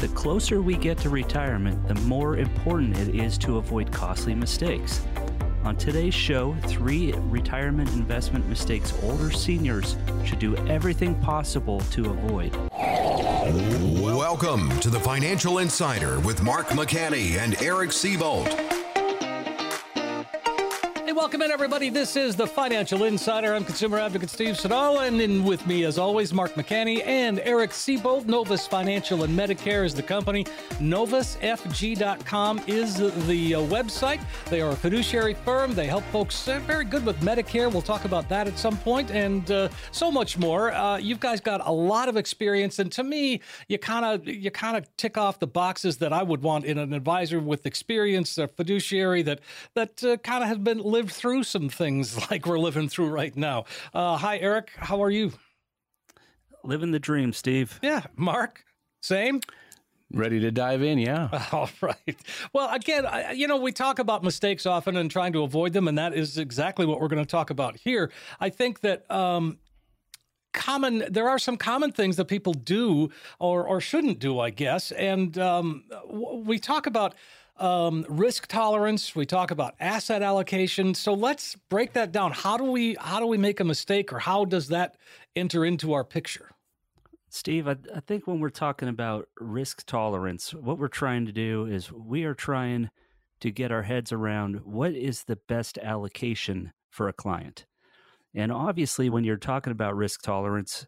The closer we get to retirement, the more important it is to avoid costly mistakes. On today's show, three retirement investment mistakes older seniors should do everything possible to avoid. Welcome to the Financial Insider with Mark McCanney and Eric Seyboldt. Welcome in, everybody. This is the Financial Insider. I'm consumer advocate Steve Siddall, and in with me, as always, Mark McCanney and Eric Seyboldt. Novus Financial and Medicare is the company. NovusFG.com is the uh, website. They are a fiduciary firm. They help folks uh, very good with Medicare. We'll talk about that at some point, and uh, so much more. Uh, you guys got a lot of experience, and to me, you kind of you kind of tick off the boxes that I would want in an advisor with experience, a fiduciary that that uh, kind of has been lived lived through some things like we're living through right now. Uh, hi, Eric. How are you? Living the dream, Steve. Yeah. Mark, same. Ready to dive in, yeah. All right. Well, again, I, you know, we talk about mistakes often and trying to avoid them, and that is exactly what we're going to talk about here. I think that um, common there are some common things that people do or or shouldn't do i guess and um, we talk about um, risk tolerance. We talk about asset allocation. So let's break that down. How do we how do we make a mistake, or how does that enter into our picture? Steve, I, I think when we're talking about risk tolerance, what we're trying to do is we are trying to get our heads around what is the best allocation for a client. And obviously, when you're talking about risk tolerance,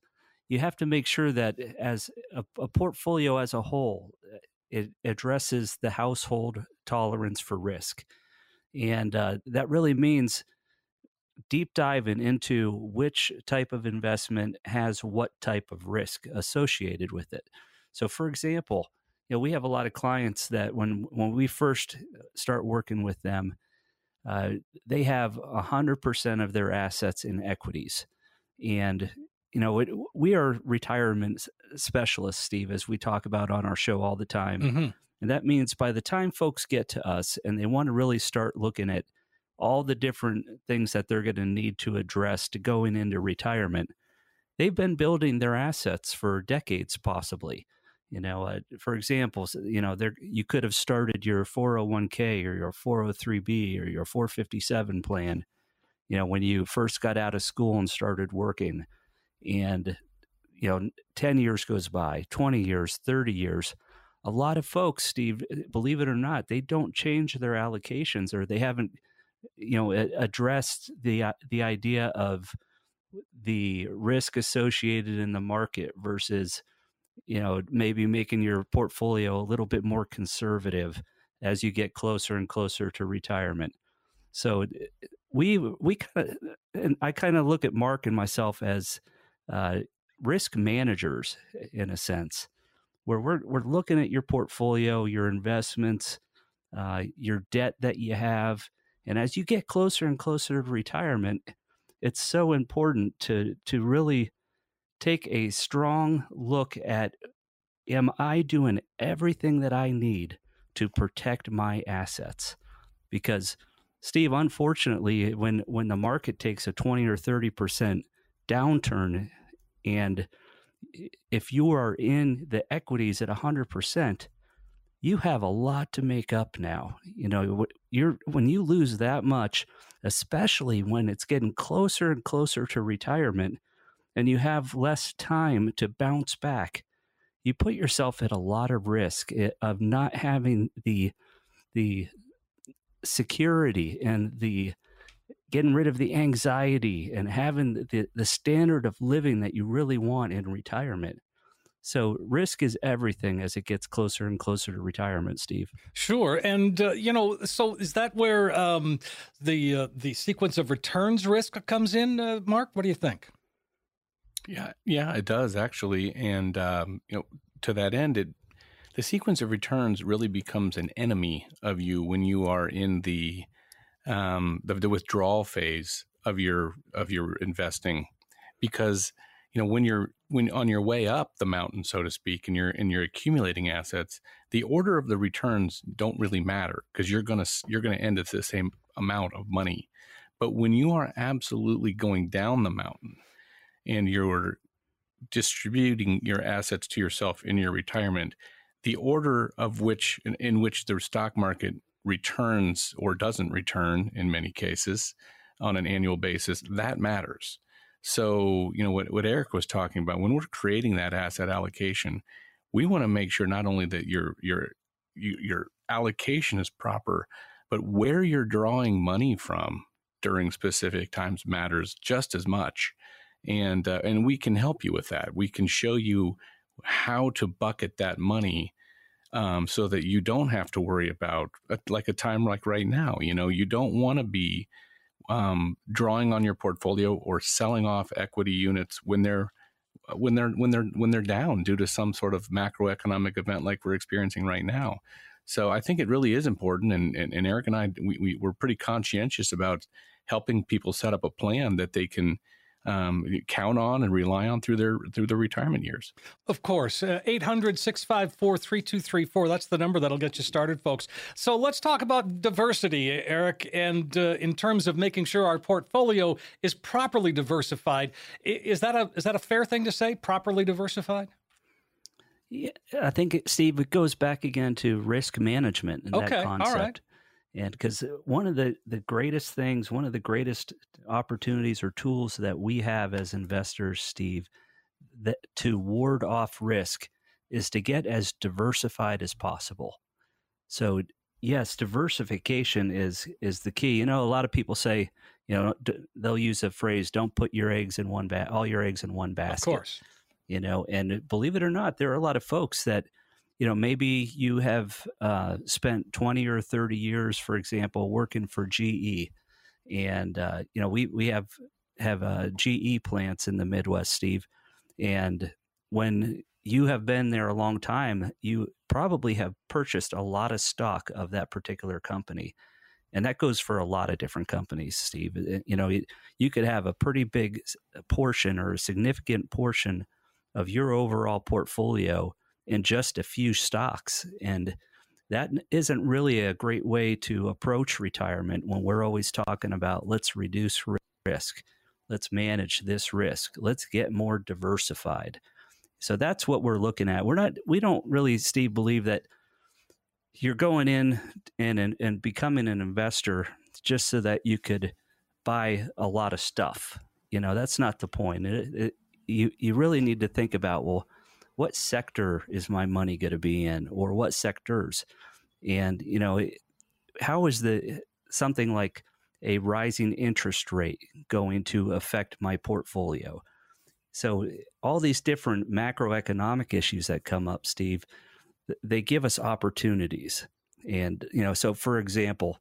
you have to make sure that as a, a portfolio as a whole, it addresses the household tolerance for risk. And uh, that really means deep diving into which type of investment has what type of risk associated with it. So, for example, you know, we have a lot of clients that when when we first start working with them, uh, they have hundred percent of their assets in equities, and you know, it, we are retirement specialists, Steve, as we talk about on our show all the time. Mm-hmm. And that means by the time folks get to us and they want to really start looking at all the different things that they're going to need to address to going into retirement, they've been building their assets for decades, possibly. You know, uh, for example, you know, there you could have started your 401k or your 403b or your 457 plan, you know, when you first got out of school and started working and you know 10 years goes by 20 years 30 years a lot of folks steve believe it or not they don't change their allocations or they haven't you know addressed the the idea of the risk associated in the market versus you know maybe making your portfolio a little bit more conservative as you get closer and closer to retirement. So we we kind of and i kind of look at mark and myself as uh, risk managers in a sense, where we're we're looking at your portfolio, your investments, uh, your debt that you have, and as you get closer and closer to retirement, it's so important to to really take a strong look at am I doing everything that I need to protect my assets? Because Steve, unfortunately, when when the market takes a 20 or 30 percent downturn and if you are in the equities at 100%, you have a lot to make up now. You know, you're when you lose that much, especially when it's getting closer and closer to retirement and you have less time to bounce back, you put yourself at a lot of risk eh, of not having the the security and the getting rid of the anxiety and having the, the standard of living that you really want in retirement. So risk is everything as it gets closer and closer to retirement, Steve. Sure, and uh, you know, so is that where um, the uh, the sequence of returns risk comes in, uh, Mark? What do you think? Yeah, yeah, it does actually, and um, you know, to that end, it the sequence of returns really becomes an enemy of you when you are in the um, the, the withdrawal phase of your of your investing because you know when you're when on your way up the mountain so to speak and you're and you're accumulating assets the order of the returns don't really matter because you're going to you're going to end at the same amount of money. But when you are absolutely going down the mountain and you're distributing your assets to yourself in your retirement the order of which in, in, which the stock market returns or doesn't return in many cases on an annual basis that matters. So you know what, what eric was talking about when we're creating that asset allocation we want to make sure not only that your your your allocation is proper but where you're drawing money from during specific times matters just as much. And uh, and we can help you with that. We can show you how to bucket that money um, so that you don't have to worry about a, like a time like right now. You know, you don't want to be um, drawing on your portfolio or selling off equity units when they're when they're when they're when they're down due to some sort of macroeconomic event like we're experiencing right now. So I think it really is important, and, and, and Eric and I we, we, we're pretty conscientious about helping people set up a plan that they can um, count on and rely on through their through their retirement years. Of course, uh, 800 654 3234. That's the number that'll get you started, folks. So let's talk about diversity, Eric, and uh, in terms of making sure our portfolio is properly diversified. Is that a is that a fair thing to say? Properly diversified? Yeah, I think Steve, it goes back again to risk management and okay, that concept. All right. And because uh, one of the, the greatest things, one of the greatest opportunities or tools that we have as investors, Steve, that to ward off risk is to get as diversified as possible. So yes, diversification is is the key. You know, a lot of people say, you know, they'll use a phrase, "Don't put your eggs in one bat, all your eggs in one basket." Of course. You know, and uh, believe it or not, there are a lot of folks that you know, maybe you have uh, spent 20 or 30 years, for example, working for GE. And, uh, you know, we, we have, have uh, GE plants in the Midwest, Steve. And when you have been there a long time, you probably have purchased a lot of stock of that particular company. And that goes for a lot of different companies, Steve. You know, you could have a pretty big portion or a significant portion of your overall portfolio in just a few stocks. And that isn't really a great way to approach retirement when we're always talking about let's reduce risk, let's manage this risk, let's get more diversified. So that's what we're looking at. We're not, we don't really, Steve, believe that you're going in and, and, and becoming an investor just so that you could buy a lot of stuff. You know, that's not the point. It, it, you, you really need to think about, well, what sector is my money going to be in or what sectors? And you know how is the something like a rising interest rate going to affect my portfolio? So all these different macroeconomic issues that come up steve they give us opportunities. And you know so for example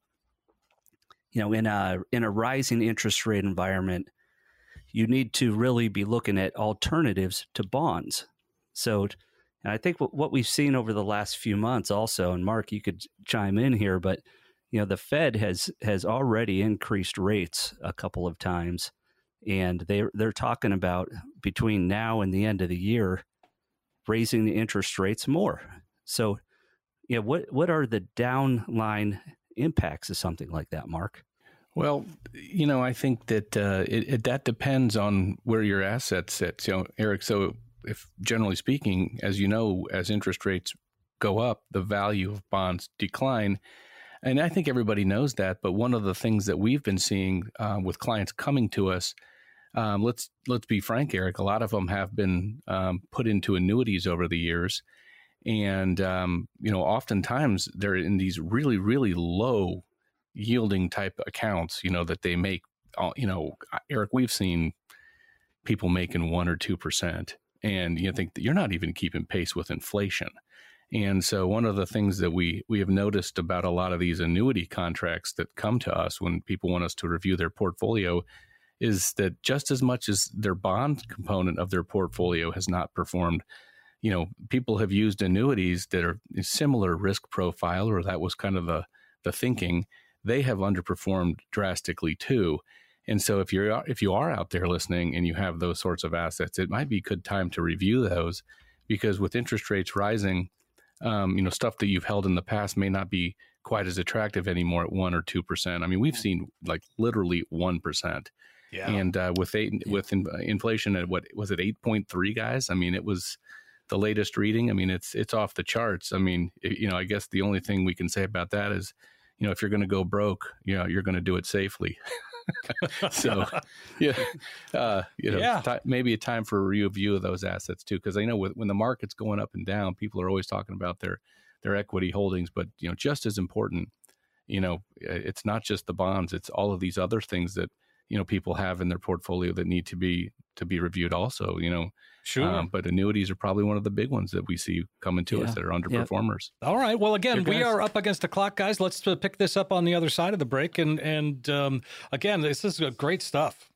you know in a in a rising interest rate environment you need to really be looking at alternatives to bonds so, I think what, we've seen over the last few months also, and Mark, you could chime in here, but you know the Fed has has already increased rates a couple of times, and they they're talking about between now and the end of the year raising the interest rates more. So, yeah, what what are the downline impacts of something like that, Mark? Well, you know, I think that uh, it, it, that depends on where your assets sit. You know, Eric. So if generally speaking, as you know, as interest rates go up, the value of bonds decline. And I think everybody knows that. But one of the things that we've been seeing uh, with clients coming to us, um, let's let's be frank, Eric. A lot of them have been um, put into annuities over the years, and um, you know, oftentimes they're in these really really low yielding type accounts. You know that they make. Uh, you know, Eric, we've seen people making one or two percent and you think that you're not even keeping pace with inflation. And so one of the things that we we have noticed about a lot of these annuity contracts that come to us when people want us to review their portfolio is that just as much as their bond component of their portfolio has not performed, you know, people have used annuities that are similar risk profile or that was kind of the the thinking, they have underperformed drastically too. And so if you're if you are out there listening and you have those sorts of assets, it might be a good time to review those because with interest rates rising, um, you know stuff that you've held in the past may not be quite as attractive anymore at one or two percent. I mean, we've seen like literally one percent. Yeah. And uh, with eight, with in, inflation at what was it eight point three guys? I mean, it was the latest reading. I mean, it's it's off the charts. I mean, it, you know, I guess the only thing we can say about that is, you know, if you're going to go broke, you know, you're going to do it safely. so, yeah, uh, you know, Yeah. ti- maybe a time for a review of those assets too, because I know with, when the market's going up and down, people are always talking about their their equity holdings, but you know, just as important, you know, it's not just the bonds; it's all of these other things that you know people have in their portfolio that need to be to be reviewed. Also, you know, Sure. um, but annuities are probably one of the big ones that we see coming to Yeah. us that are underperformers. All right. Well, again, we are up against the clock, guys. Let's uh, pick this up on the other side of the break. And and um, again, this is uh, great stuff.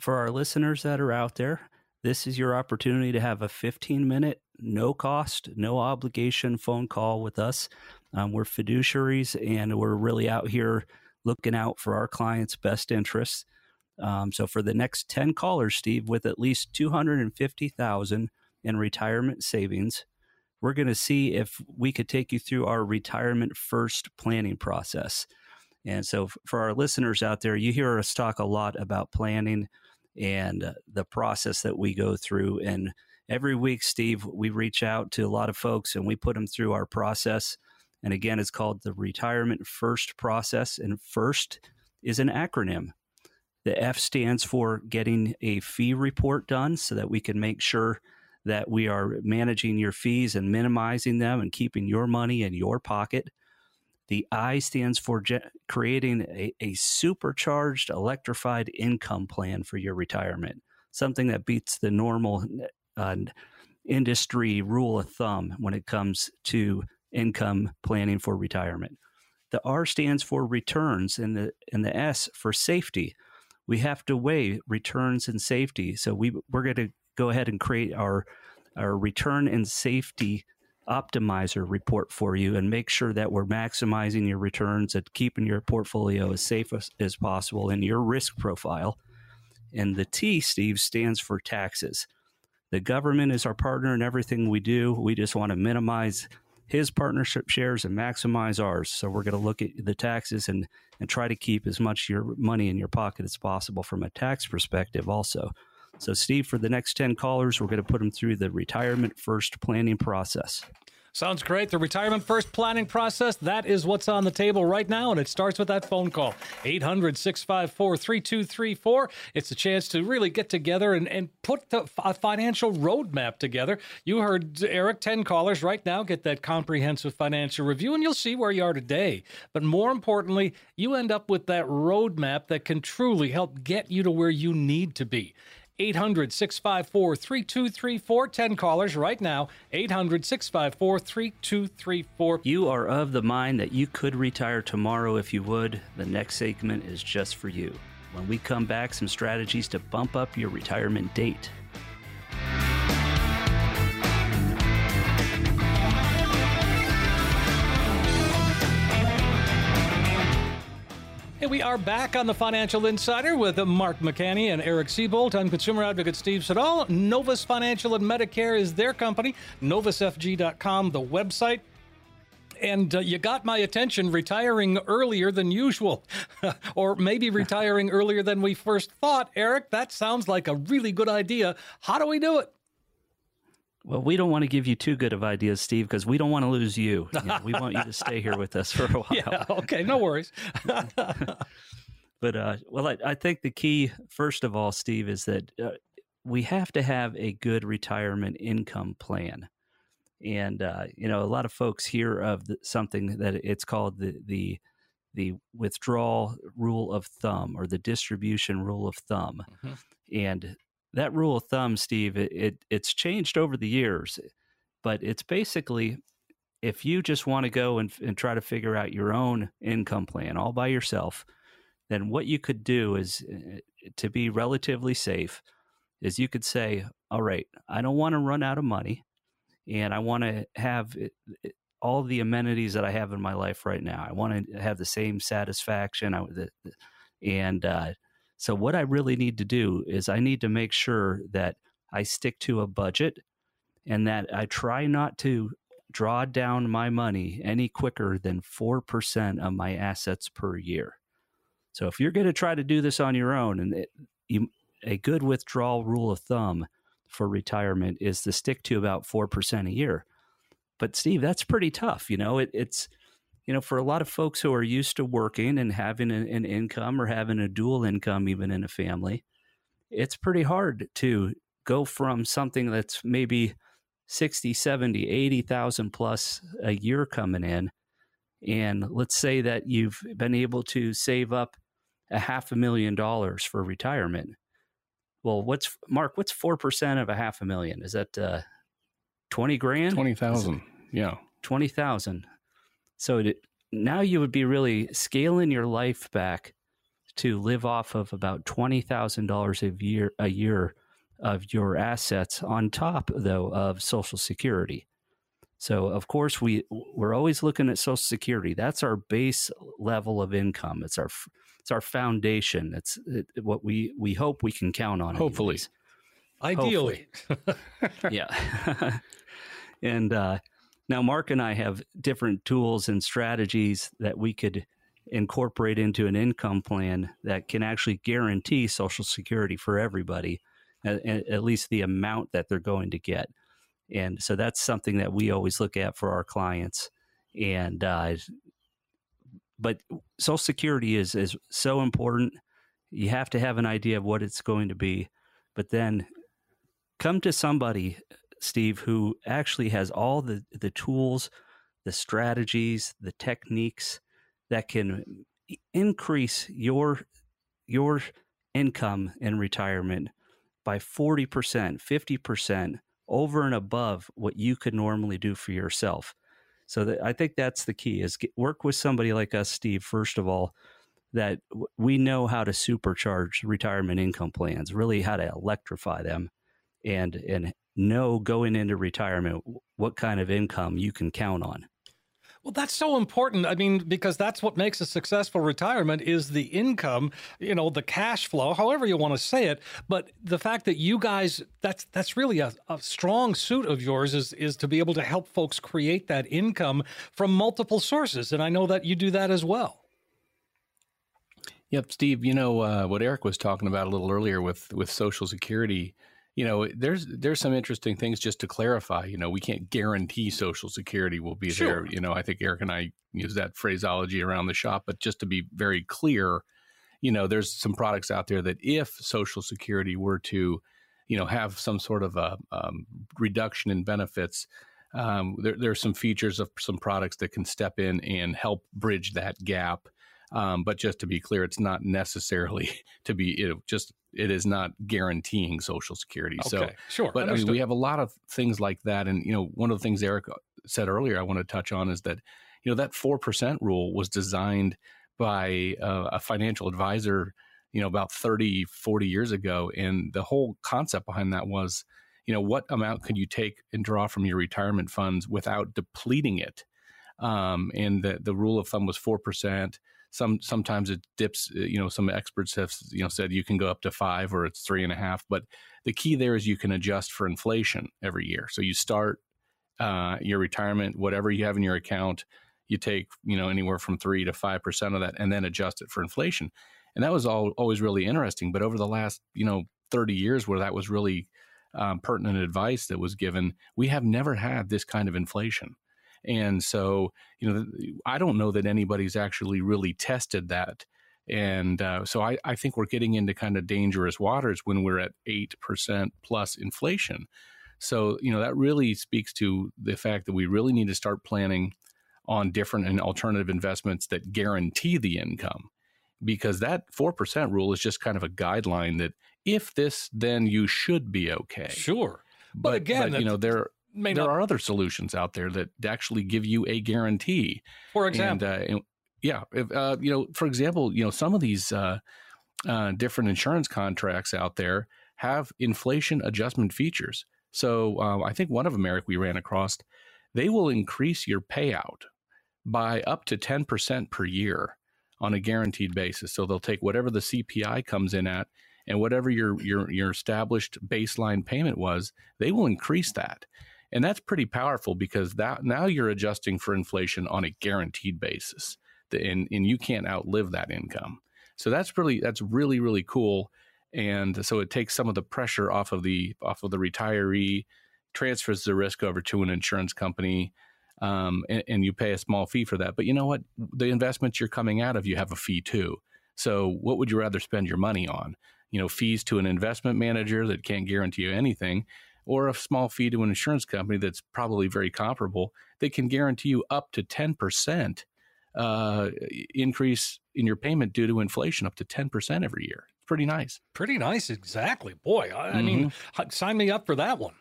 For our listeners that are out there, this is your opportunity to have a 15 minute, no cost, no obligation phone call with us. Um, we're fiduciaries and we're really out here looking out for our clients' best interests. Um, so for the next 10 callers, Steve, with at least 250,000 in retirement savings, we're going to see if we could take you through our retirement first planning process. And so for our listeners out there, you hear us talk a lot about planning and the process that we go through. And every week, Steve, we reach out to a lot of folks and we put them through our process. And again, it's called the retirement first process. And first is an acronym. The F stands for getting a fee report done so that we can make sure that we are managing your fees and minimizing them and keeping your money in your pocket. The I stands for ge- creating a, a supercharged electrified income plan for your retirement, something that beats the normal uh, industry rule of thumb when it comes to income planning for retirement. The R stands for returns and the and the S for safety. We have to weigh returns and safety. So we we're going to go ahead and create our our return and safety optimizer report for you and make sure that we're maximizing your returns and keeping your portfolio as safe as, as possible in your risk profile. And the T, Steve, stands for taxes. The government is our partner in everything we do. We just want to minimize his partnership shares and maximize ours. So we're going to look at the taxes and and try to keep as much your money in your pocket as possible from a tax perspective also. So Steve, for the next 10 callers, we're going to put them through the retirement first planning process. Sounds great. The retirement first planning process, that is what's on the table right now, and it starts with that phone call 800 654 3234. It's a chance to really get together and, and put the, a financial roadmap together. You heard Eric, 10 callers right now, get that comprehensive financial review, and you'll see where you are today. But more importantly, you end up with that roadmap that can truly help get you to where you need to be. 800 654 3234. 10 callers right now. 800 654 3234. You are of the mind that you could retire tomorrow if you would. The next segment is just for you. When we come back, some strategies to bump up your retirement date. We are back on the Financial Insider with Mark McCanney and Eric Seyboldt. I'm consumer advocate Steve Siddall. Novus Financial and Medicare is their company. NovusFG.com, the website. And uh, you got my attention retiring earlier than usual, or maybe retiring earlier than we first thought. Eric, that sounds like a really good idea. How do we do it? Well, we don't want to give you too good of ideas, Steve, because we don't want to lose you. You know, we want you to stay here with us for a while. Yeah, okay, no worries. But uh, well, I, I think the key, first of all, Steve, is that uh, we have to have a good retirement income plan. And uh, you know, a lot of folks hear of the, something that it's called the the the withdrawal rule of thumb or the distribution rule of thumb. Mhm. And that rule of thumb, Steve, it, it it's changed over the years, but it's basically if you just want to go and, and try to figure out your own income plan all by yourself, then what you could do is uh, to be relatively safe is you could say, all right, I don't want to run out of money and I want to have it- all the amenities that I have in my life right now. I want to have the same satisfaction. I, the- and uh, so, what I really need to do is I need to make sure that I stick to a budget and that I try not to draw down my money any quicker than 4% of my assets per year. So if you're going to try to do this on your own and it, you, a good withdrawal rule of thumb, for retirement is to stick to about 4% a year. But Steve, that's pretty tough. You know, it, it's, you know, for a lot of folks who are used to working and having an, an income or having a dual income, even in a family, it's pretty hard to go from something that's maybe 60, 70, 80,000 plus a year coming in. And let's say that you've been able to save up a half a million dollars for retirement. Well, what's Mark? What's four percent of a half a million? Is that uh, twenty grand? Twenty thousand. Yeah, twenty thousand. So it, now you would be really scaling your life back to live off of about twenty thousand dollars a year a year of your assets on top though of social security. So of course we we're always looking at social security. That's our base level of income. It's our it's our foundation. It's it, what we we hope we can count on hopefully. ideally hopefully. yeah. And uh, now mark and i have different tools and strategies that we could incorporate into an income plan that can actually guarantee social security for everybody at, at least the amount that they're going to get. And so that's something that we always look at for our clients. And uh, but Social Security is is so important. You have to have an idea of what it's going to be, but then come to somebody, Steve, who actually has all the the tools, the strategies, the techniques that can increase your your income in retirement by 40%, 50% over and above what you could normally do for yourself. So that, I think that's the key is get, work with somebody like us, Steve, first of all, that w- we know how to supercharge retirement income plans, really how to electrify them and, and know going into retirement what kind of income you can count on. Well, that's so important. I mean, because that's what makes a successful retirement is the income, you know, the cash flow, however you want to say it. But the fact that you guys, that's that's really a, a strong suit of yours is is to be able to help folks create that income from multiple sources. And I know that you do that as well. Yep, Steve. You know uh, what Eric was talking about a little earlier with with Social Security you know, there's there's some interesting things just to clarify. You know, we can't guarantee Social Security will be sure. there. You know, I think Eric and I use that phraseology around the shop, but just to be very clear, you know, there's some products out there that if Social Security were to, you know, have some sort of a um, reduction in benefits, um, there, there are some features of some products that can step in and help bridge that gap. Um, but just to be clear, it's not necessarily to be you know, just it is not guaranteeing Social Security. Okay, so sure, but I mean, we have a lot of things like that, and you know, one of the things Eric said earlier, I want to touch on is that you know that four percent rule was designed by uh, a financial advisor, you know, about 30, 40 years ago, and the whole concept behind that was, you know, what amount could you take and draw from your retirement funds without depleting it? Um, and the the rule of thumb was four percent some sometimes it dips. Uh, you know, some experts have you know said you can go up to five or it's three and a half. But the key there is you can adjust for inflation every year. So you start uh, your retirement, whatever you have in your account, you take you know anywhere from three to five percent of that, and then adjust it for inflation. And that was all always really interesting. But over the last you know thirty years, where that was really um, pertinent advice that was given, we have never had this kind of inflation. And so, you know, I don't know that anybody's actually really tested that. And uh, so I, I think we're getting into kind of dangerous waters when we're at 8% plus inflation. So, you know, that really speaks to the fact that we really need to start planning on different and alternative investments that guarantee the income because that 4% rule is just kind of a guideline that if this then you should be okay sure but, but again but, you know there may there not. are other solutions out there that actually give you a guarantee. For example, and, uh, and yeah, if, uh, you know, for example, you know, some of these uh, uh, different insurance contracts out there have inflation adjustment features. So um, I think one of them, Eric, we ran across, they will increase your payout by up to ten percent per year on a guaranteed basis. So they'll take whatever the CPI comes in at and whatever your your your established baseline payment was, they will increase that. And that's pretty powerful because that now you're adjusting for inflation on a guaranteed basis. And, and you can't outlive that income. So that's really that's really really cool. and so it takes some of the pressure off of the off of the retiree, transfers the risk over to an insurance company, um, and, and you pay a small fee for that. But you know what? The investments you're coming out of, you have a fee too. So what would you rather spend your money on? You know, fees to an investment manager that can't guarantee you anything, or a small fee to an insurance company that's probably very comparable. They can guarantee you up to ten percent uh, increase in your payment due to inflation, up to ten percent every year. It's pretty nice. Pretty nice, exactly. Boy, I, mm-hmm. I mean, mm-hmm. sign me up for that one.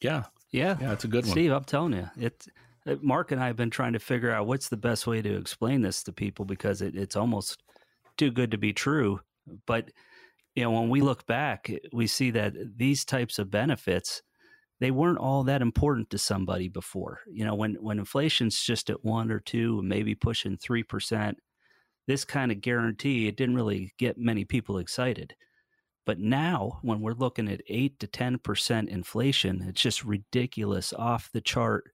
Yeah, yeah, yeah. It's a good one. Steve, I'm telling you, it. Mark and I have been trying to figure out what's the best way to explain this to people because it, it's almost too good to be true. But you know, when we look back, we see that these types of benefits they weren't all that important to somebody before. You know, when when inflation's just at one or two, maybe pushing three percent, this kind of guarantee it didn't really get many people excited. But now, when we're looking at eight to ten percent inflation, it's just ridiculous, off the chart,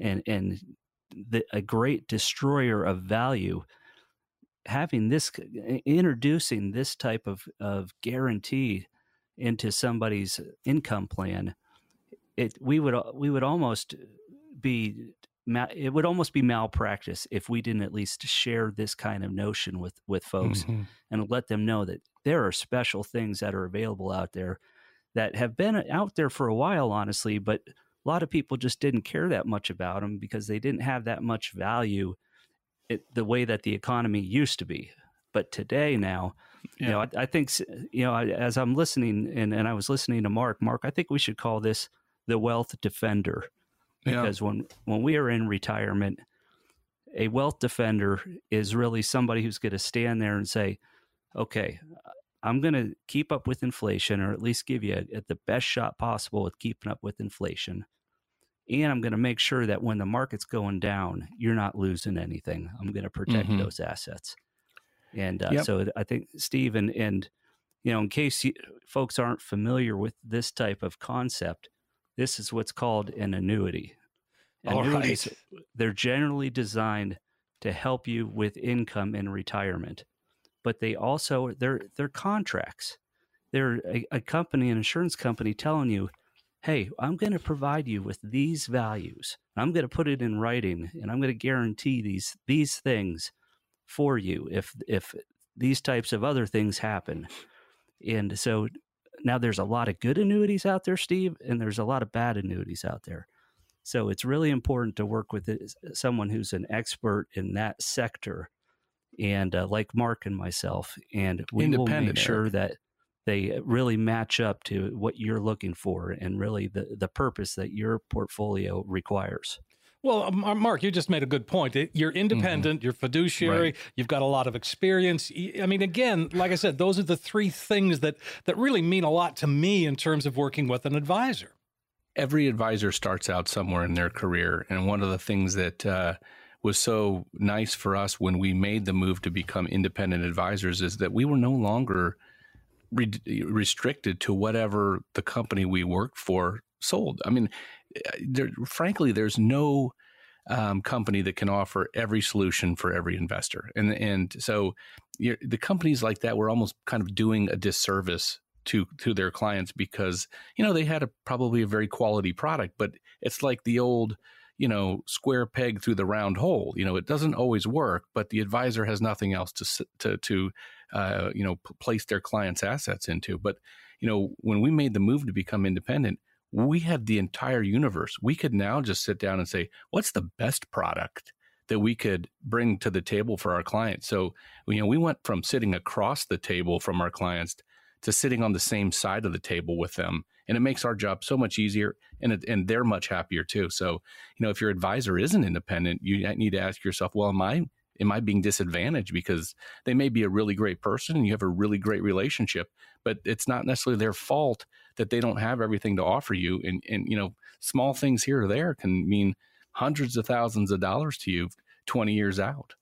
and and the, a great destroyer of value having this introducing this type of, of guarantee into somebody's income plan it we would we would almost be it would almost be malpractice if we didn't at least share this kind of notion with with folks mm-hmm. and let them know that there are special things that are available out there that have been out there for a while honestly but a lot of people just didn't care that much about them because they didn't have that much value it, the way that the economy used to be. But today, now, yeah. you know, I, I, think, you know, as I'm listening and, and I was listening to Mark, Mark, I think we should call this the wealth defender because yeah. when when we are in retirement, a wealth defender is really somebody who's going to stand there and say, "Okay, I'm going to keep up with inflation, or at least give you a, the best shot possible with keeping up with inflation." And I'm going to make sure that when the market's going down, you're not losing anything. I'm going to protect mm-hmm. those assets. And uh, yep. so I think Steve and, and you know, in case you, folks aren't familiar with this type of concept, this is what's called an annuity. Annuities, right. they're generally designed to help you with income in retirement, but they also they're they're contracts. They're a, a company, an insurance company, telling you hey, I'm going to provide you with these values. I'm going to put it in writing and I'm going to guarantee these these things for you if if these types of other things happen. And so now there's a lot of good annuities out there, Steve, and there's a lot of bad annuities out there. So it's really important to work with someone who's an expert in that sector, and uh, like Mark and myself, and we will make sure that they really match up to what you're looking for and really the, the purpose that your portfolio requires. Well, Mark, you just made a good point. You're mm-hmm. independent, mm-hmm. you're fiduciary, right. you've got a lot of experience. I mean, again, like I said, those are the three things that that really mean a lot to me in terms of working with an advisor. Every advisor starts out somewhere in their career, and one of the things that uh, was so nice for us when we made the move to become independent advisors is that we were no longer re- restricted to whatever the company we worked for sold. I mean, there, frankly, there's no um, company that can offer every solution for every investor, and and so the companies like that were almost kind of doing a disservice to to their clients because you know they had a probably a very quality product, but it's like the old you know square peg through the round hole. You know, it doesn't always work, but the advisor has nothing else to to to uh, you know, p- place their clients' assets into. But, you know, when we made the move to become independent, we had the entire universe. We could now just sit down and say, what's the best product that we could bring to the table for our clients? So, you know, we went from sitting across the table from our clients to sitting on the same side of the table with them. And it makes our job so much easier and, it, and they're much happier too. So, you know, if your advisor isn't independent, you need to ask yourself, well, am I am I being disadvantaged because they may be a really great person and you have a really great relationship, but it's not necessarily their fault that they don't have everything to offer you. And, and you know, small things here or there can mean hundreds of thousands of dollars to you 20 years out.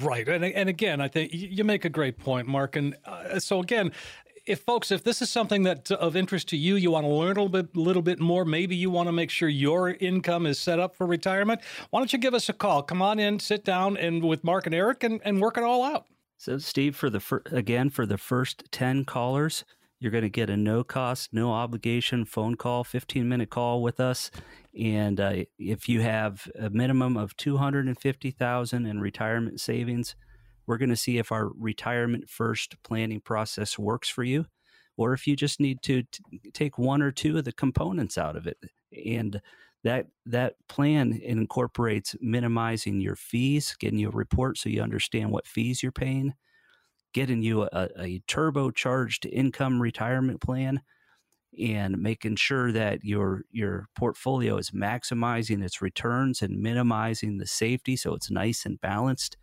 Right. And, and again, I think you make a great point, Mark. And uh, so, again, if folks, if this is something that's of interest to you, you want to learn a little bit, little bit more, maybe you want to make sure your income is set up for retirement, why don't you give us a call? Come on in, sit down and with Mark and Eric and, and work it all out. So, Steve, for the fir- again for the first ten callers, You're going to get a no cost, no obligation phone call, 15 minute call with us. And uh, if you have a minimum of 250,000 in retirement savings, we're going to see if our retirement first planning process works for you or if you just need to t- take one or two of the components out of it. And that that plan incorporates minimizing your fees, getting you a report so you understand what fees you're paying, getting you a, a turbocharged income retirement plan, and making sure that your your portfolio is maximizing its returns and minimizing the safety so it's nice and balanced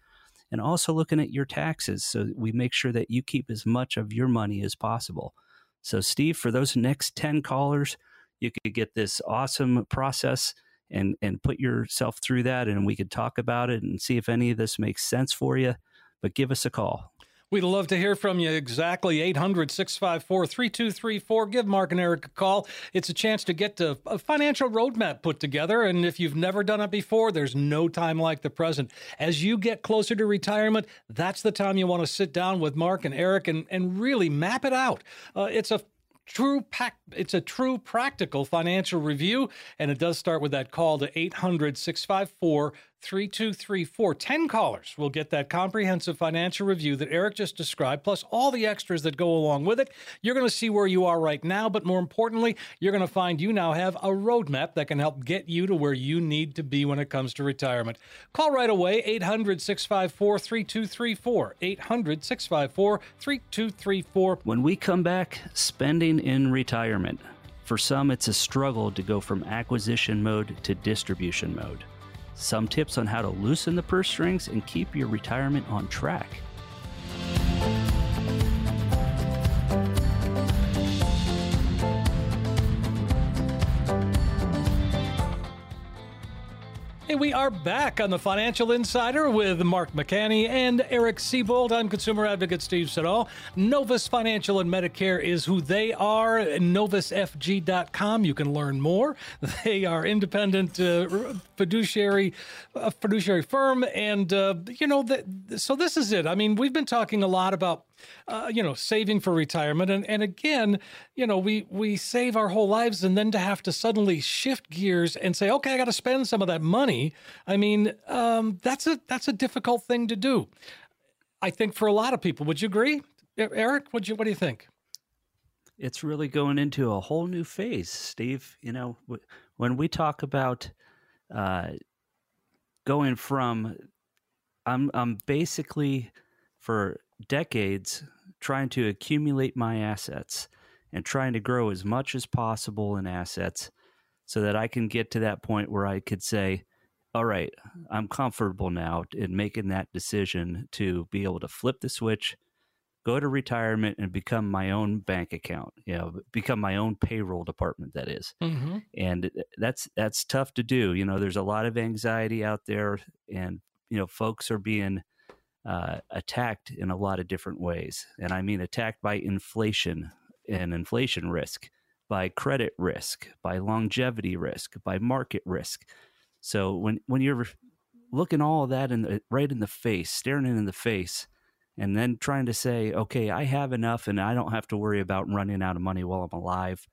and also looking at your taxes so we make sure that you keep as much of your money as possible. So, Steve, for those next 10 callers, you could get this awesome process and, and put yourself through that, and we could talk about it and see if any of this makes sense for you. But give us a call. We'd love to hear from you. Exactly 800 654 3234. Give Mark and Eric a call. It's a chance to get a financial roadmap put together. And if you've never done it before, there's no time like the present. As you get closer to retirement, that's the time you want to sit down with Mark and Eric and, and really map it out. Uh, it's a true pack it's a true practical financial review and it does start with that call to 800-654 3234 10 callers will get that comprehensive financial review that eric just described plus all the extras that go along with it. You're going to see where you are right now but more importantly you're going to find you now have a roadmap that can help get you to where you need to be when it comes to retirement. Call right away 800-654-3234 800-654-3234 when we come back spending in retirement for some it's a struggle to go from acquisition mode to distribution mode some tips on how to loosen the purse strings and keep your retirement on track. Hey, we are back on the Financial Insider with Mark McCanney and Eric Seyboldt. I'm consumer advocate Steve Siddall. Novus Financial and Medicare is who they are. NovusFG.com. You can learn more. They are independent uh, fiduciary uh, fiduciary firm, and uh, you know, the, so this is it. I mean, we've been talking a lot about uh, you know, saving for retirement. And, and again, you know, we, we save our whole lives and then to have to suddenly shift gears and say, okay, I got to spend some of that money. I mean, um, that's a, that's a difficult thing to do. I think for a lot of people, would you agree? Eric, what you, what do you think? It's really going into a whole new phase, Steve. You know, when we talk about uh, going from, I'm, I'm basically for decades trying to accumulate my assets and trying to grow as much as possible in assets so that I can get to that point where I could say, all right, I'm comfortable now in making that decision to be able to flip the switch, go to retirement, and become my own bank account. You know, become my own payroll department. That is. Mm-hmm. and that's that's tough to do. You know, there's a lot of anxiety out there, and you know, folks are being uh, attacked in a lot of different ways. And I mean attacked by inflation and inflation risk, by credit risk, by longevity risk, by market risk. So when, when you're looking all that in the, right in the face, staring it in the face, and then trying to say, okay, I have enough and I don't have to worry about running out of money while I'm alive.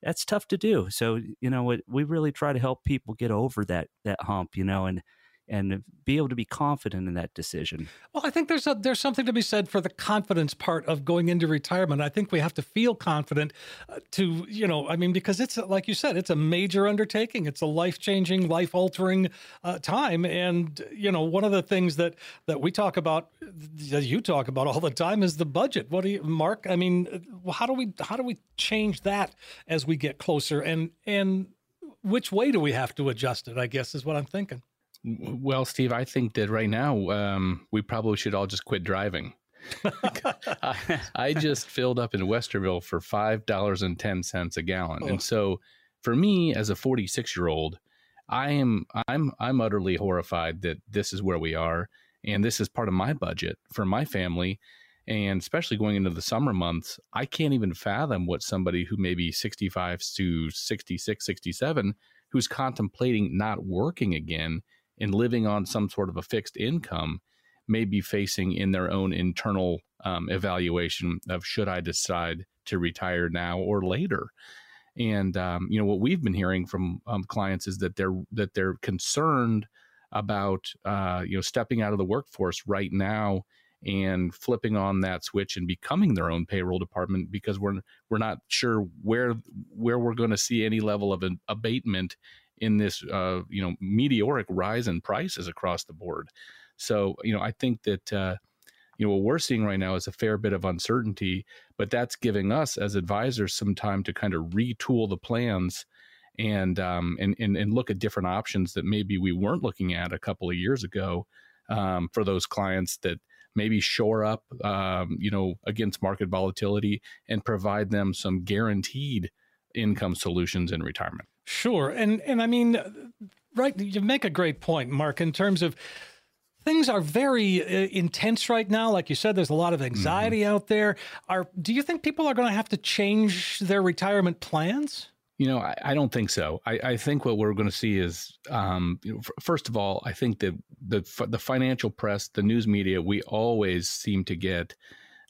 That's tough to do. So, you know, we really try to help people get over that, that hump, you know, and, and be able to be confident in that decision. Well, I think there's a, there's something to be said for the confidence part of going into retirement. I think we have to feel confident uh, to, you know, I mean, because it's like you said, it's a major undertaking. It's a life changing, life altering uh, time, and you know, one of the things that that we talk about, that you talk about all the time, is the budget. What do you, Mark? I mean, how do we how do we change that as we get closer, and and which way do we have to adjust it? I guess is what I'm thinking. Well, Steve, I think that right now um, we probably should all just quit driving. I, I, just filled up in Westerville for five dollars and ten cents a gallon, oh. and so for me as a forty-six year old, I am I'm I'm utterly horrified that this is where we are, and this is part of my budget for my family, and especially going into the summer months, I can't even fathom what somebody who may be sixty-five to 66, 67, who's contemplating not working again and living on some sort of a fixed income, may be facing in their own internal um, evaluation of should I decide to retire now or later. And um, you know what we've been hearing from um, clients is that they're that they're concerned about uh, you know stepping out of the workforce right now and flipping on that switch and becoming their own payroll department because we're we're not sure where where we're going to see any level of an abatement in this uh, you know meteoric rise in prices across the board. So you know I think that uh, you know what we're seeing right now is a fair bit of uncertainty, but that's giving us as advisors some time to kind of retool the plans and um, and, and and look at different options that maybe we weren't looking at a couple of years ago um, for those clients that maybe shore up um, you know against market volatility and provide them some guaranteed income solutions in retirement. Sure, and and I mean, right, you make a great point, Mark, in terms of things are very uh, intense right now. Like you said, there's a lot of anxiety mm-hmm. out there. Are do you think people are going to have to change their retirement plans? You know, I, I don't think so. I, I, think what we're going to see is, um, you know, f- first of all, I think that the the financial press, the news media, we always seem to get,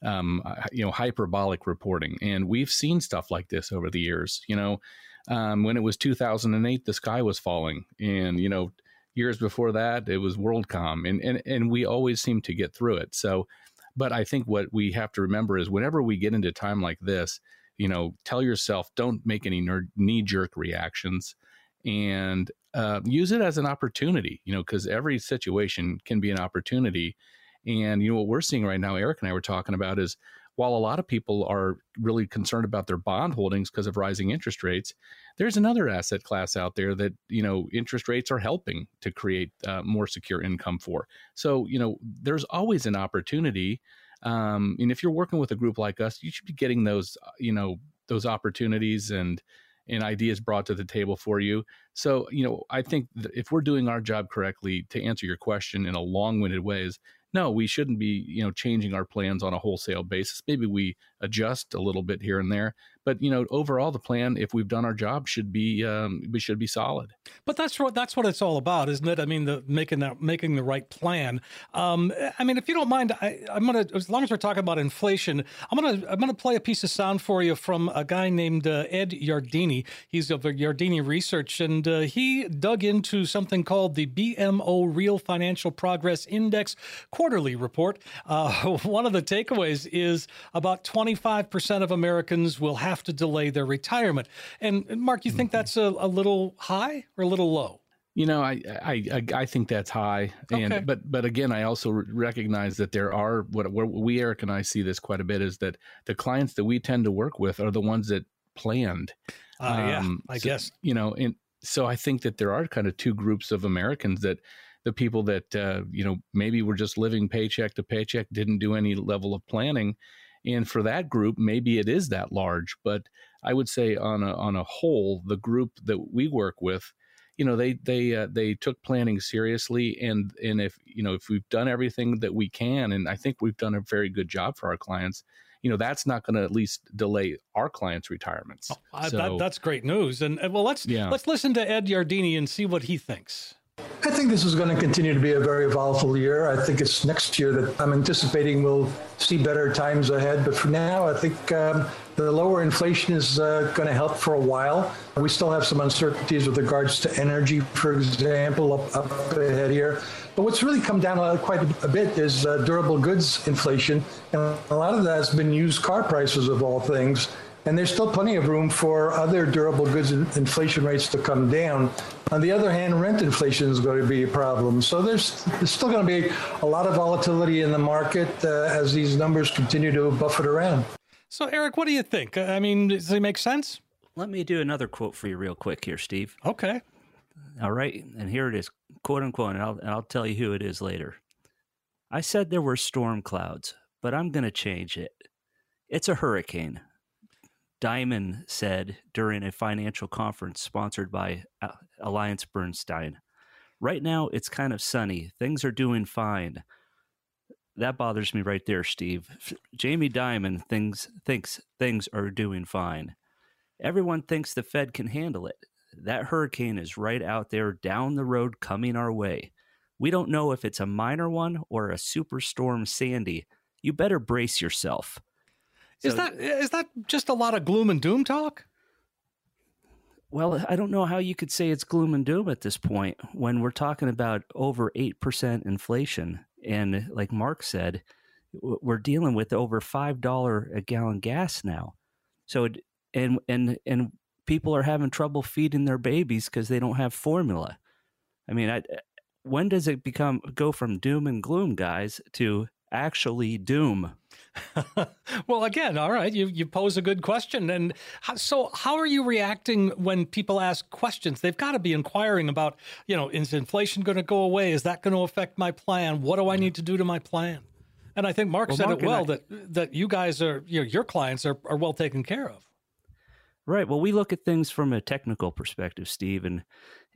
um, you know, hyperbolic reporting, and we've seen stuff like this over the years. You know, um, when it was 2008, the sky was falling, and you know, years before that, it was WorldCom, and and and we always seem to get through it. So, but I think what we have to remember is whenever we get into time like this you know, tell yourself don't make any knee jerk reactions and uh, use it as an opportunity, you know, because every situation can be an opportunity. And, you know, what we're seeing right now, Eric and I were talking about is while a lot of people are really concerned about their bond holdings because of rising interest rates, there's another asset class out there that, you know, interest rates are helping to create uh, more secure income for. So, you know, there's always an opportunity um, and if you're working with a group like us, you should be getting those, uh, you know, those opportunities and and ideas brought to the table for you. So, you know, I think if we're doing our job correctly, to answer your question in a long-winded way, is no, we shouldn't be, you know, changing our plans on a wholesale basis. Maybe we adjust a little bit here and there, but you know, overall, the plan, if we've done our job, should be um, we should be solid. But that's what that's what it's all about, isn't it? I mean, the making that making the right plan. Um, I mean, if you don't mind, I, am gonna as long as we're talking about inflation, I'm gonna I'm gonna play a piece of sound for you from a guy named uh, Ed Yardeni. He's of Yardeni Research, and uh, he dug into something called the BMO Real Financial Progress Index quarterly report. Uh, one of the takeaways is about 25% of Americans will have have to delay their retirement. And Mark, you think mm-hmm. that's a, a little high or a little low? You know, I, I I think that's high, and okay. but but again, I also recognize that there are what, what we Eric and I see this quite a bit is that the clients that we tend to work with are the ones that planned. Uh, yeah, um, I so, guess you know, and so I think that there are kind of two groups of Americans that the people that uh, you know maybe were just living paycheck to paycheck, didn't do any level of planning, and for that group, maybe it is that large. But I would say on a on a whole, the group that we work with, you know, they they uh, they took planning seriously, and and if you know if we've done everything that we can, and I think we've done a very good job for our clients you know that's not going to at least delay our clients' retirements. Oh, so, that, that's great news. And, and well, let's yeah. let's listen to Ed Yardeni and see what he thinks. I think this is going to continue to be a very volatile year. I think it's next year that I'm anticipating we'll see better times ahead. But for now, I think um, the lower inflation is uh, going to help for a while. We still have some uncertainties with regards to energy, for example, up, up ahead here. But what's really come down quite a bit is uh, durable goods inflation. And a lot of that has been used car prices, of all things. And there's still plenty of room for other durable goods inflation rates to come down. On the other hand, rent inflation is going to be a problem. So there's, there's still going to be a lot of volatility in the market uh, as these numbers continue to buffet around. So, Eric, what do you think? I mean, does it make sense? Let me do another quote for you, real quick, here, Steve. Okay. All right. And here it is, quote unquote, and I'll, and I'll tell you who it is later. I said there were storm clouds, but I'm going to change it. It's a hurricane. Dimon said during a financial conference sponsored by uh, Alliance Bernstein. Right now, it's kind of sunny. Things are doing fine. That bothers me right there, Steve. Jamie Dimon things, thinks things are doing fine. Everyone thinks the Fed can handle it. That hurricane is right out there down the road coming our way. We don't know if it's a minor one or a superstorm Sandy. You better brace yourself. Is that is that just a lot of gloom and doom talk? Well, I don't know how you could say it's gloom and doom at this point when we're talking about over 8% inflation. And like Mark said, we're dealing with over $5 a gallon gas now. So, it, and, and, and people are having trouble feeding their babies because they don't have formula. I mean, I, when does it become, go from doom and gloom, guys, to actually doom? well, again, all right, you you pose a good question, and how, so how are you reacting when people ask questions? They've got to be inquiring about, you know, is inflation going to go away? Is that going to affect my plan? What do I need to do to my plan? And I think Mark Well, said Mark it well I- that that you guys are, you know, your clients are, are well taken care of. Right. Well, we look at things from a technical perspective, Steve, and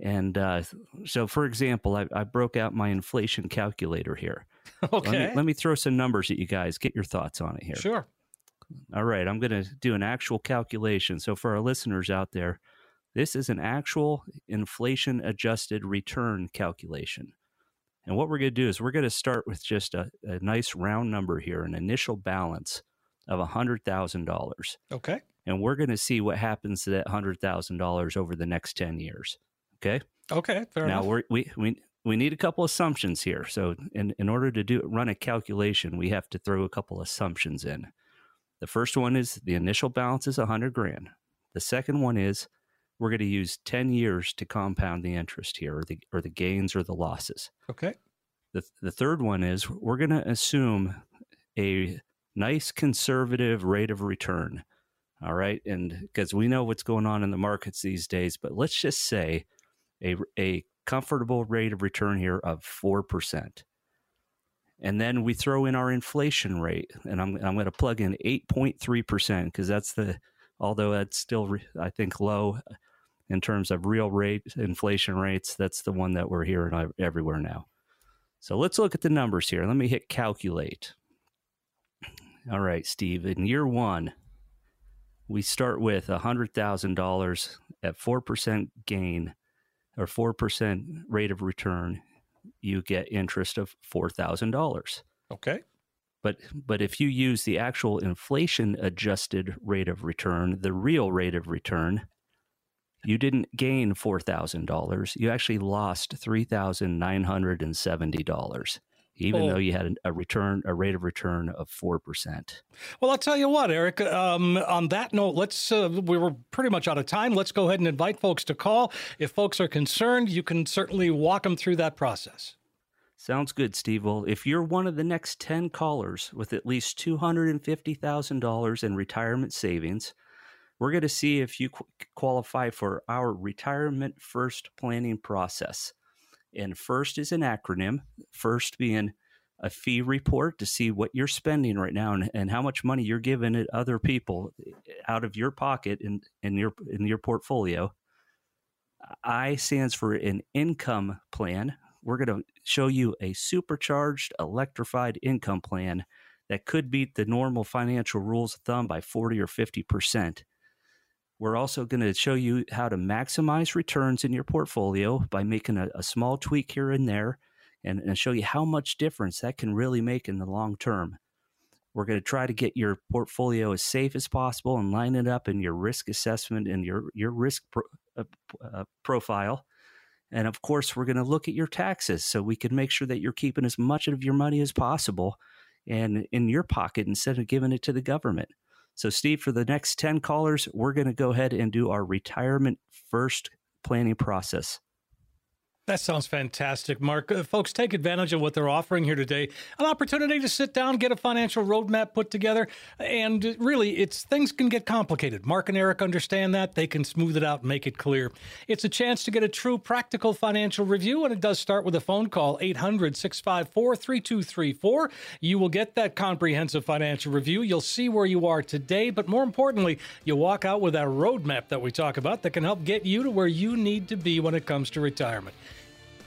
and uh, so, for example, I, I broke out my inflation calculator here. Okay, Let me, let me throw some numbers at you guys. Get your thoughts on it here. sure. All right. I'm going to do an actual calculation. So, for our listeners out there, this is an actual inflation adjusted return calculation. And what we're going to do is we're going to start with just a, a nice round number here, an initial balance of $100,000 Okay, and we're going to see what happens to that hundred thousand dollars over the next ten years. Okay. okay, fair now enough. we're, we we we need a couple assumptions here. So in in order to do run a calculation, we have to throw a couple assumptions in. The first one is the initial balance is a hundred grand. The second one is we're going to use ten years to compound the interest here, or the or the gains or the losses. Okay, The, the third one is we're going to assume a nice conservative rate of return. All right. And because we know what's going on in the markets these days, but let's just say a, a comfortable rate of return here of 4%. And then we throw in our inflation rate, and I'm, I'm going to plug in 8.3% because that's the, although that's still, re- I think, low uh, in terms of real rate inflation rates, that's the one that we're hearing everywhere now. So let's look at the numbers here. Let me hit calculate. All right, Steve. In year one, we start with $100,000 at 4% gain or 4% rate of return, you get interest of $4,000. Okay. But, but if you use the actual inflation adjusted rate of return, the real rate of return, you didn't gain $4,000. You actually lost $3,970 even Oh. though you had a return a rate of return of four percent. Well, I'll tell you what, Eric. Um, on that note, let's. Uh, we were pretty much out of time. Let's go ahead and invite folks to call. If folks are concerned, you can certainly walk them through that process. Sounds good, Steve. Well, if you're one of the next 10 callers with at least $250,000 in retirement savings, we're going to see if you qu- qualify for our retirement first planning process. And first is an acronym, first being a fee report to see what you're spending right now and, and how much money you're giving it other people eh, out of your pocket in, in your in your portfolio. I stands for an income plan. We're going to show you a supercharged electrified income plan that could beat the normal financial rules of thumb by 40 or 50%. We're also going to show you how to maximize returns in your portfolio by making a, a small tweak here and there and, and show you how much difference that can really make in the long term. We're going to try to get your portfolio as safe as possible and line it up in your risk assessment and your, your risk pro, uh, uh, profile. And of course, we're going to look at your taxes so we can make sure that you're keeping as much of your money as possible and in your pocket instead of giving it to the government. So, Steve, for the next 10 callers, we're going to go ahead and do our retirement first planning process. That sounds fantastic, Mark. Uh, folks, take advantage of what they're offering here today. An opportunity to sit down, get a financial roadmap put together, and really, it's things can get complicated. Mark and Eric understand that. They can smooth it out and make it clear. It's a chance to get a true practical financial review, and it does start with a phone call 800-654-3234. You will get that comprehensive financial review. You'll see where you are today, but more importantly, you'll walk out with that roadmap that we talk about that can help get you to where you need to be when it comes to retirement.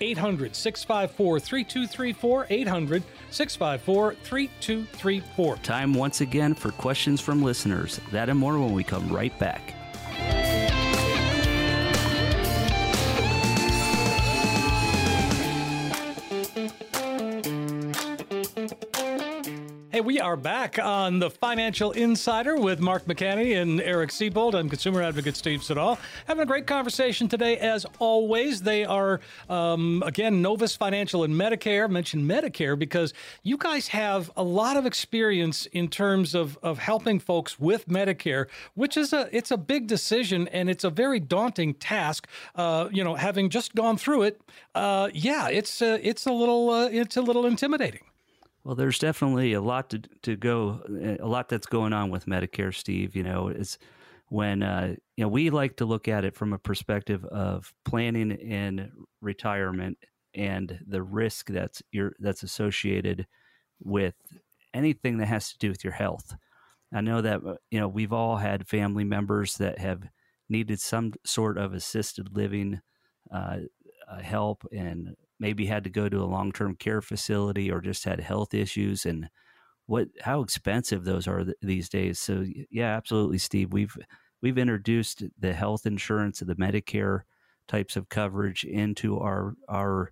800 654 3234. 800 654 3234. Time once again for questions from listeners. That and more when we come right back. Hey, we are back on the Financial Insider with Mark McCanney and Eric Seyboldt. I'm consumer advocate Steve Siddall. Having a great conversation today, as always. They are, um, again, Novus Financial and Medicare. Mentioned Medicare because you guys have a lot of experience in terms of, of helping folks with Medicare, which is a it's a big decision and it's a very daunting task. Uh, you know, having just gone through it, uh, yeah, it's uh, it's a little uh, it's a little intimidating. Well, there's definitely a lot to to go, a lot that's going on with Medicare, Steve. You know, it's when uh, you know we like to look at it from a perspective of planning in retirement and the risk that's your that's associated with anything that has to do with your health. I know that uh, you know we've all had family members that have needed some sort of assisted living uh, uh help and maybe had to go to a long term care facility or just had health issues and what how expensive those are th- these days. So yeah, absolutely, Steve. We've we've introduced the health insurance, the Medicare types of coverage into our our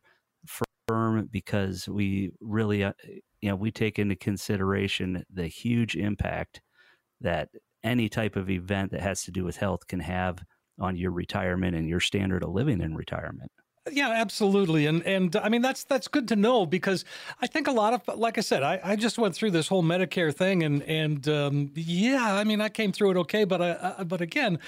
firm because we really uh, you know we take into consideration the huge impact that any type of event that has to do with health can have on your retirement and your standard of living in retirement. Yeah, absolutely, and and I mean that's that's good to know because I think a lot of like I said, I, I just went through this whole Medicare thing, and and um, yeah, I mean I came through it okay, but I, I, but again,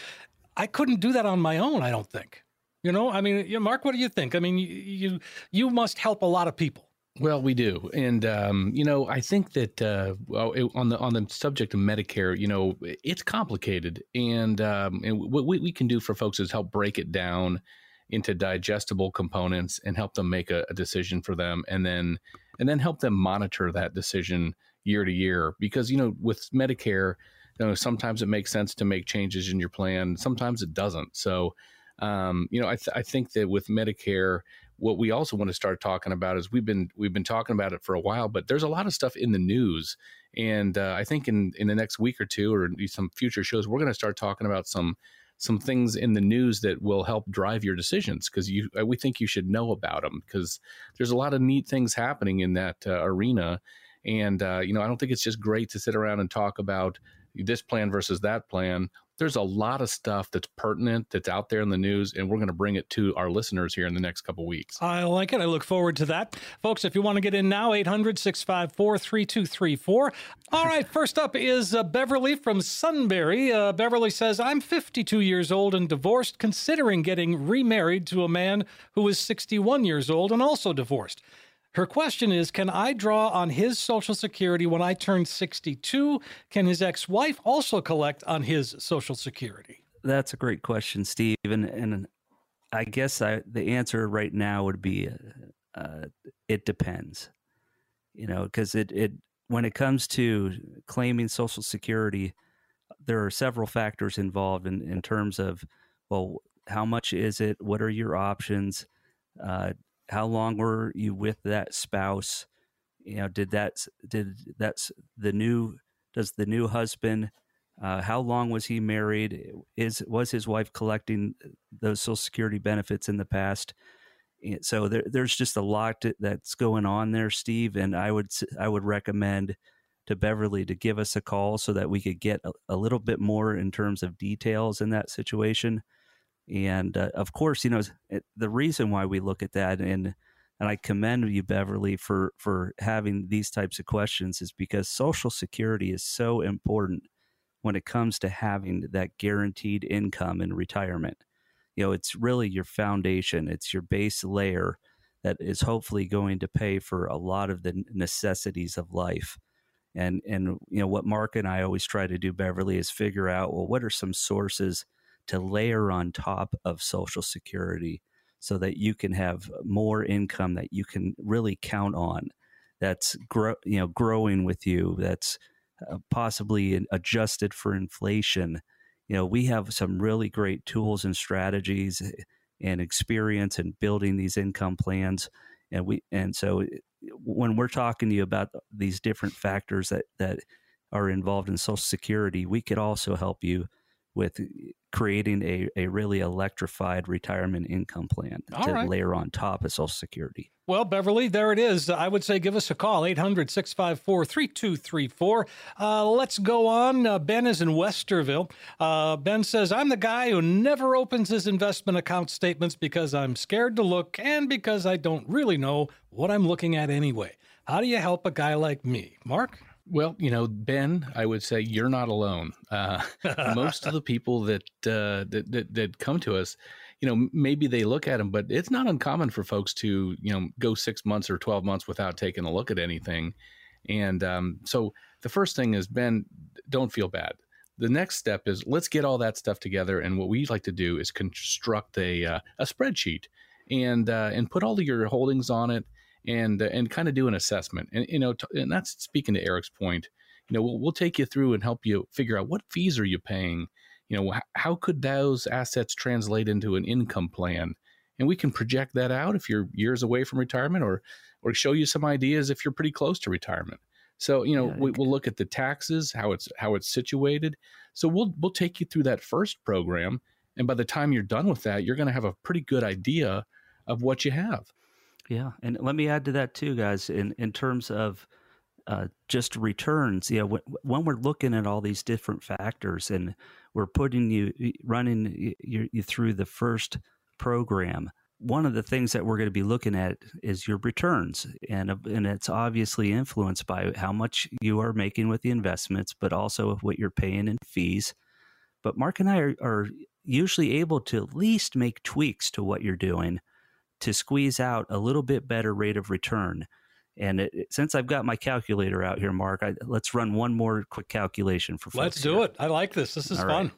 I couldn't do that on my own. I don't think. You know, I mean, Mark, what do you think? I mean, you you, you must help a lot of people. Well, we do, and um, you know, I think that uh, on the on the subject of Medicare, you know, it's complicated, and um, and what we, we can do for folks is help break it down into digestible components and help them make a, a decision for them and then and then help them monitor that decision year to year. Because you know with medicare you know sometimes it makes sense to make changes in your plan sometimes it doesn't. So um, you know I, th- I think that with medicare what we also want to start talking about is we've been we've been talking about it for a while but there's a lot of stuff in the news. And uh, i think in in the next week or two or some future shows we're going to start talking about some some things in the news that will help drive your decisions because you uh, we think you should know about them because there's a lot of neat things happening in that uh, arena. And uh, you know i don't think it's just great to sit around and talk about this plan versus that plan there's a lot of stuff that's pertinent that's out there in the news and we're going to bring it to our listeners here in the next couple weeks. I like it. I look forward to that. Folks if you want to get in now 800-654-3234 all right first up is uh, beverly from sunbury. Uh, beverly says i'm 52 years old and divorced considering getting remarried to a man who is 61 years old and also divorced her question is Can I draw on his Social Security when I turn 62? Can his ex wife also collect on his Social Security? That's a great question, Steve. And, and I guess I, the answer right now would be uh, it depends. You know, because it, it, when it comes to claiming Social Security, there are several factors involved in, in terms of, well, how much is it? What are your options? Uh, how long were you with that spouse? You know, did that did that's the new does the new husband uh, how long was he married? Is was his wife collecting those Social Security benefits in the past? So there, there's just a lot to, that's going on there, Steve. And I would I would recommend to Beverly to give us a call so that we could get a, a little bit more in terms of details in that situation. And uh, of course, you know it, the reason why we look at that, and and I commend you, Beverly, for for having these types of questions, is because Social Security is so important when it comes to having that guaranteed income in retirement. You know, it's really your foundation, it's your base layer that is hopefully going to pay for a lot of the necessities of life. And and you know what Mark and I always try to do, Beverly, is figure out well what are some sources to layer on top of Social Security so that you can have more income that you can really count on. That's grow, you know, growing with you. That's uh, possibly adjusted for inflation. You know, we have some really great tools and strategies eh, and experience in building these income plans. And we and so eh, when we're talking to you about these different factors that that are involved in Social Security, we could also help you with creating a, a really electrified retirement income plan All to right. layer on top of Social Security. Well, Beverly, there it is. I would say give us a call, 800 654 3234. Uh, Let's go on. Uh, ben is in Westerville. Uh, ben says, I'm the guy who never opens his investment account statements because I'm scared to look and because I don't really know what I'm looking at anyway. How do you help a guy like me? Mark? Well, you know, Ben, I would say you're not alone. Uh, most of the people that, uh, that that that come to us, you know, maybe they look at them, but it's not uncommon for folks to, you know, go six months or twelve months without taking a look at anything. And um, so the first thing is, Ben, don't feel bad. The next step is let's get all that stuff together, and what we like to do is construct a uh, a spreadsheet and uh, and put all of your holdings on it and uh, and kind of do an assessment. And you know, t- and that's speaking to Eric's point. You know, we'll, we'll take you through and help you figure out what fees are you paying. You know, h- how could those assets translate into an income plan? And we can project that out if you're years away from retirement, or or show you some ideas if you're pretty close to retirement. So you know, Yeah, we, we'll look at the taxes, how it's how it's situated. So we'll we'll take you through that first program, and by the time you're done with that, you're going to have a pretty good idea of what you have. Yeah, and let me add to that too, guys. In in terms of uh, just returns, yeah, when, when we're looking at all these different factors, and we're putting you running you, you through the first program, one of the things that we're going to be looking at is your returns, and and it's obviously influenced by how much you are making with the investments, but also what you're paying in fees. But Mark and I are, are usually able to at least make tweaks to what you're doing to squeeze out a little bit better rate of return. And it, it- since I've got my calculator out here, Mark, I, let's run one more quick calculation for. Let's do here. it. I like this. This is All fun. right.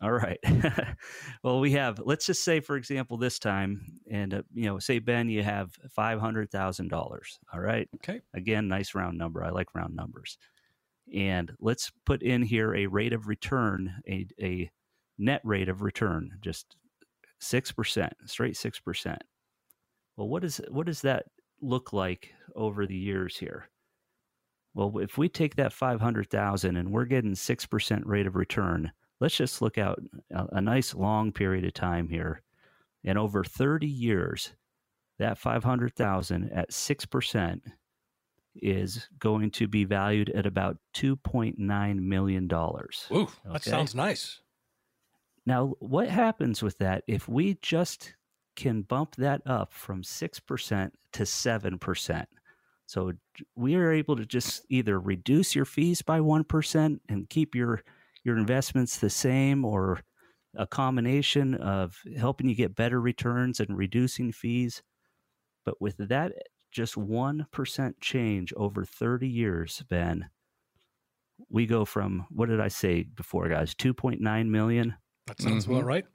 All right. well, we have. Let's just say, for example, this time, and uh, you know, say Ben, you have five hundred thousand dollars. All right. Okay. Again, nice round number. I like round numbers. And let's put in here a rate of return, a a net rate of return, just six percent, straight six percent. Well, what is what does that look like over the years here? Well, if we take that five hundred thousand and we're getting six percent rate of return, let's just look out a, a nice long period of time here, and over thirty years, that five hundred thousand at six percent is going to be valued at about two point nine million dollars. Ooh, that sounds nice. Now, what happens with that if we just can bump that up from 6% to 7%? So we are able to just either reduce your fees by 1% and keep your your investments the same or a combination of helping you get better returns and reducing fees. But with that just 1% change over 30 years, Ben, we go from what did I say before, guys? 2.9 million That sounds Mhm. about right.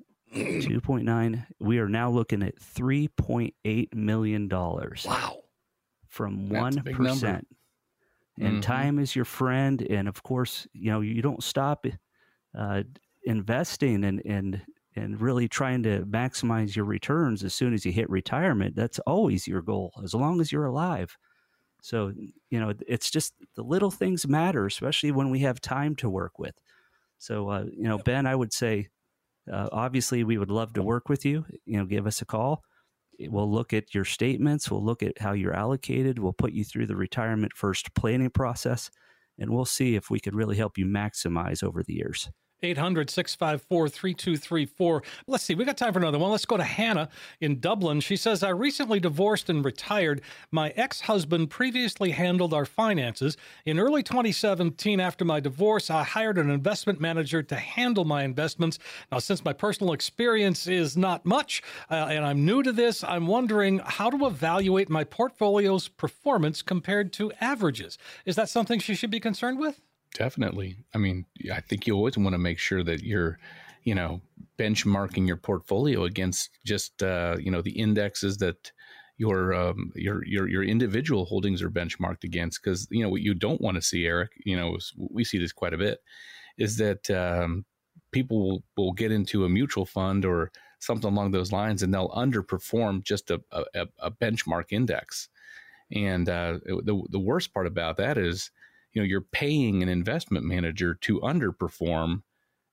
2.9 we are now looking at 3.8 million dollars Wow. from That's 1% big number. and Mhm. time is your friend and of course you know you don't stop uh, investing and and and really trying to maximize your returns as soon as you hit retirement that's always your goal as long as you're alive so you know it's just the little things matter especially when we have time to work with so uh, you know ben i would say uh, obviously we would love to work with you. You know give us a call. We'll look at your statements. We'll look at how you're allocated. We'll put you through the retirement first planning process and we'll see if we could really help you maximize over the years 800 654 3234. Let's see, we got time for another one. Let's go to Hannah in Dublin. She says, I recently divorced and retired. My ex husband previously handled our finances. In early 2017, after my divorce, I hired an investment manager to handle my investments. Now, since my personal experience is not much uh, and I'm new to this, I'm wondering how to evaluate my portfolio's performance compared to averages. Is that something she should be concerned with? Definitely. I mean, I think you always want to make sure that you're, you know, benchmarking your portfolio against just, uh, you know, the indexes that your um, your your your individual holdings are benchmarked against. Because you know what you don't want to see, Eric. You know, we see this quite a bit, is that um, people will, will get into a mutual fund or something along those lines, and they'll underperform just a a, a benchmark index. And uh, the the worst part about that is you know you're paying an investment manager to underperform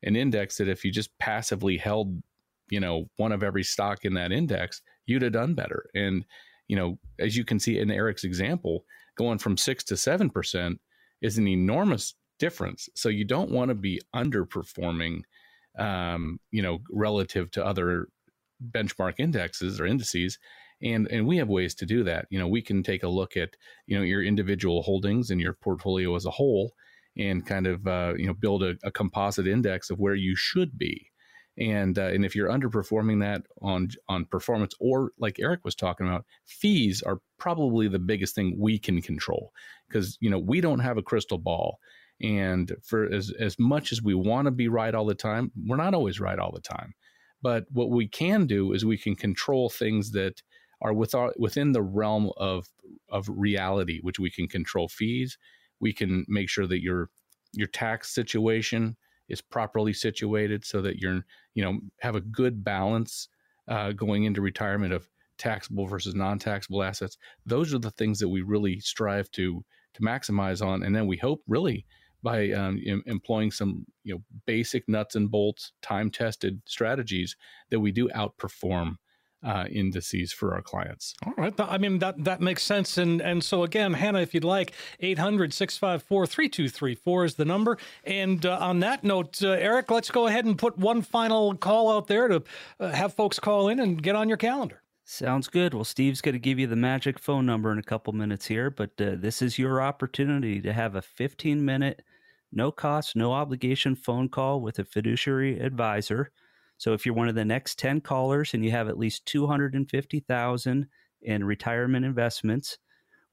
an index that if you just passively held, you know, one of every stock in that index, you'd have done better. And, you know, as you can see in Eric's example, going from six to 7% is an enormous difference. So you don't want to be underperforming, um, you know, relative to other benchmark indexes or indices. And, and we have ways to do that. You know, we can take a look at, you know, your individual holdings and your portfolio as a whole and kind of, uh, you know, build a, a composite index of where you should be and uh, and if you're underperforming that on on performance or like Eric was talking about, fees are probably the biggest thing we can control because you know we don't have a crystal ball, and for as as much as we want to be right all the time, we're not always right all the time. But what we can do is we can control things that are with our, within the realm of of reality, which we can control fees. We can make sure that your your tax situation is properly situated so that you're you know have a good balance uh, going into retirement of taxable versus non-taxable assets those are the things that we really strive to to maximize on and then we hope really by um, em- employing some you know basic nuts and bolts time tested strategies that we do outperform uh, indices for our clients. All right. I mean, that, that makes sense. And, and so, again, Hannah, if you'd like, 800 654 3234 is the number. And uh, on that note, uh, Eric, let's go ahead and put one final call out there to uh, have folks call in and get on your calendar. Sounds good. Well, Steve's going to give you the magic phone number in a couple minutes here, but uh, this is your opportunity to have a 15 minute, no cost, no obligation phone call with a fiduciary advisor so if you're one of the next 10 callers and you have at least 250,000 in retirement investments,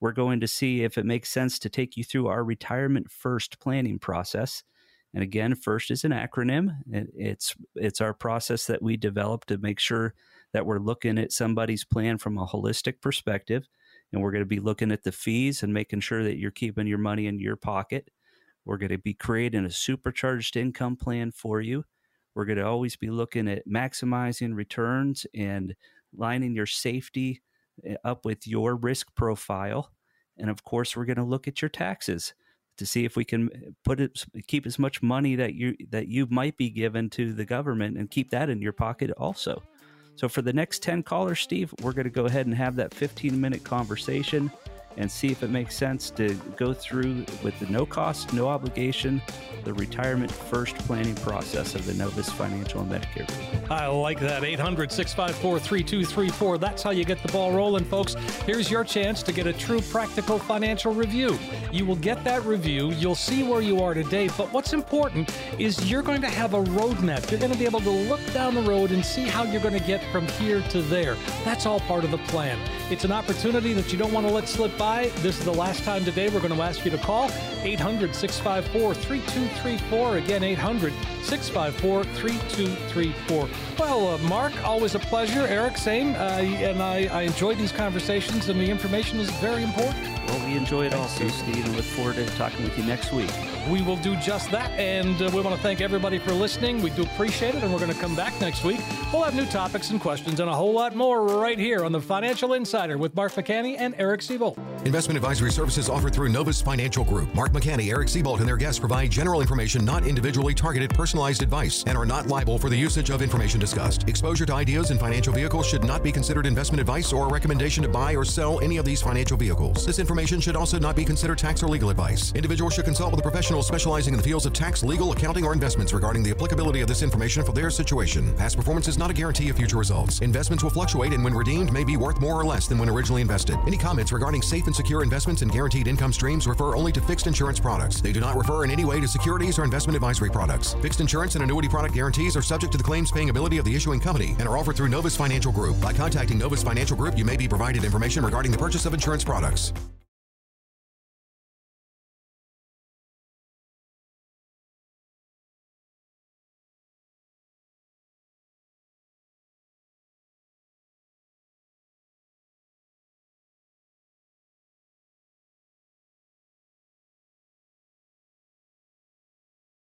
we're going to see if it makes sense to take you through our retirement first planning process. And again, first is an acronym. It's it's our process that we develop to make sure that we're looking at somebody's plan from a holistic perspective. And we're going to be looking at the fees and making sure that you're keeping your money in your pocket. We're going to be creating a supercharged income plan for you we're going to always be looking at maximizing returns and lining your safety eh, up with your risk profile. And of course, we're going to look at your taxes to see if we can eh, put it keep as much money that you that you might be given to the government and keep that in your pocket also. So for the next 10 callers, Steve, we're going to go ahead and have that 15 minute conversation and see if it makes sense to go through with the no cost, no obligation, the retirement first planning process of the Novus Financial and Medicare I like that. 800 654 3234. That's how you get the ball rolling, folks. Here's your chance to get a true practical financial review. You will get that review, you'll see where you are today, but what's important is you're going to have a roadmap. You're going to be able to look down the road and see how you're going to get from here to there. That's all part of the plan. It's an opportunity that you don't want to let slip by by. This is the last time today we're going to ask you to call 800 654 3234. Again, 800 654 3234. Well, uh, Mark, always a pleasure. Eric, same. Uh, and I, I enjoyed these conversations, and the information is very important. Well, we enjoy it also, Steve, and look forward to talking with you next week. We will do just that, and uh, we want to thank everybody for listening. We do appreciate it, and we're going to come back next week. We'll have new topics and questions and a whole lot more right here on the Financial Insider with Mark McCanney and Eric Seyboldt. Investment advisory services offered through Novus Financial Group. Mark McCanney, Eric Seyboldt, and their guests provide general information, not individually targeted personalized advice, and are not liable for the usage of information discussed. Exposure to ideas and financial vehicles should not be considered investment advice or a recommendation to buy or sell any of these financial vehicles. This information should also not be considered tax or legal advice. Individuals should consult with a professional specializing in the fields of tax, legal, accounting, or investments regarding the applicability of this information for their situation. Past performance is not a guarantee of future results. Investments will fluctuate and when redeemed may be worth more or less than when originally invested. Any comments regarding safe and secure investments and guaranteed income streams refer only to fixed insurance products. They do not refer in any way to securities or investment advisory products. Fixed insurance and annuity product guarantees are subject to the claims paying ability of the issuing company and are offered through Novus Financial Group. By contacting Novus Financial Group, you may be provided information regarding the purchase of insurance products.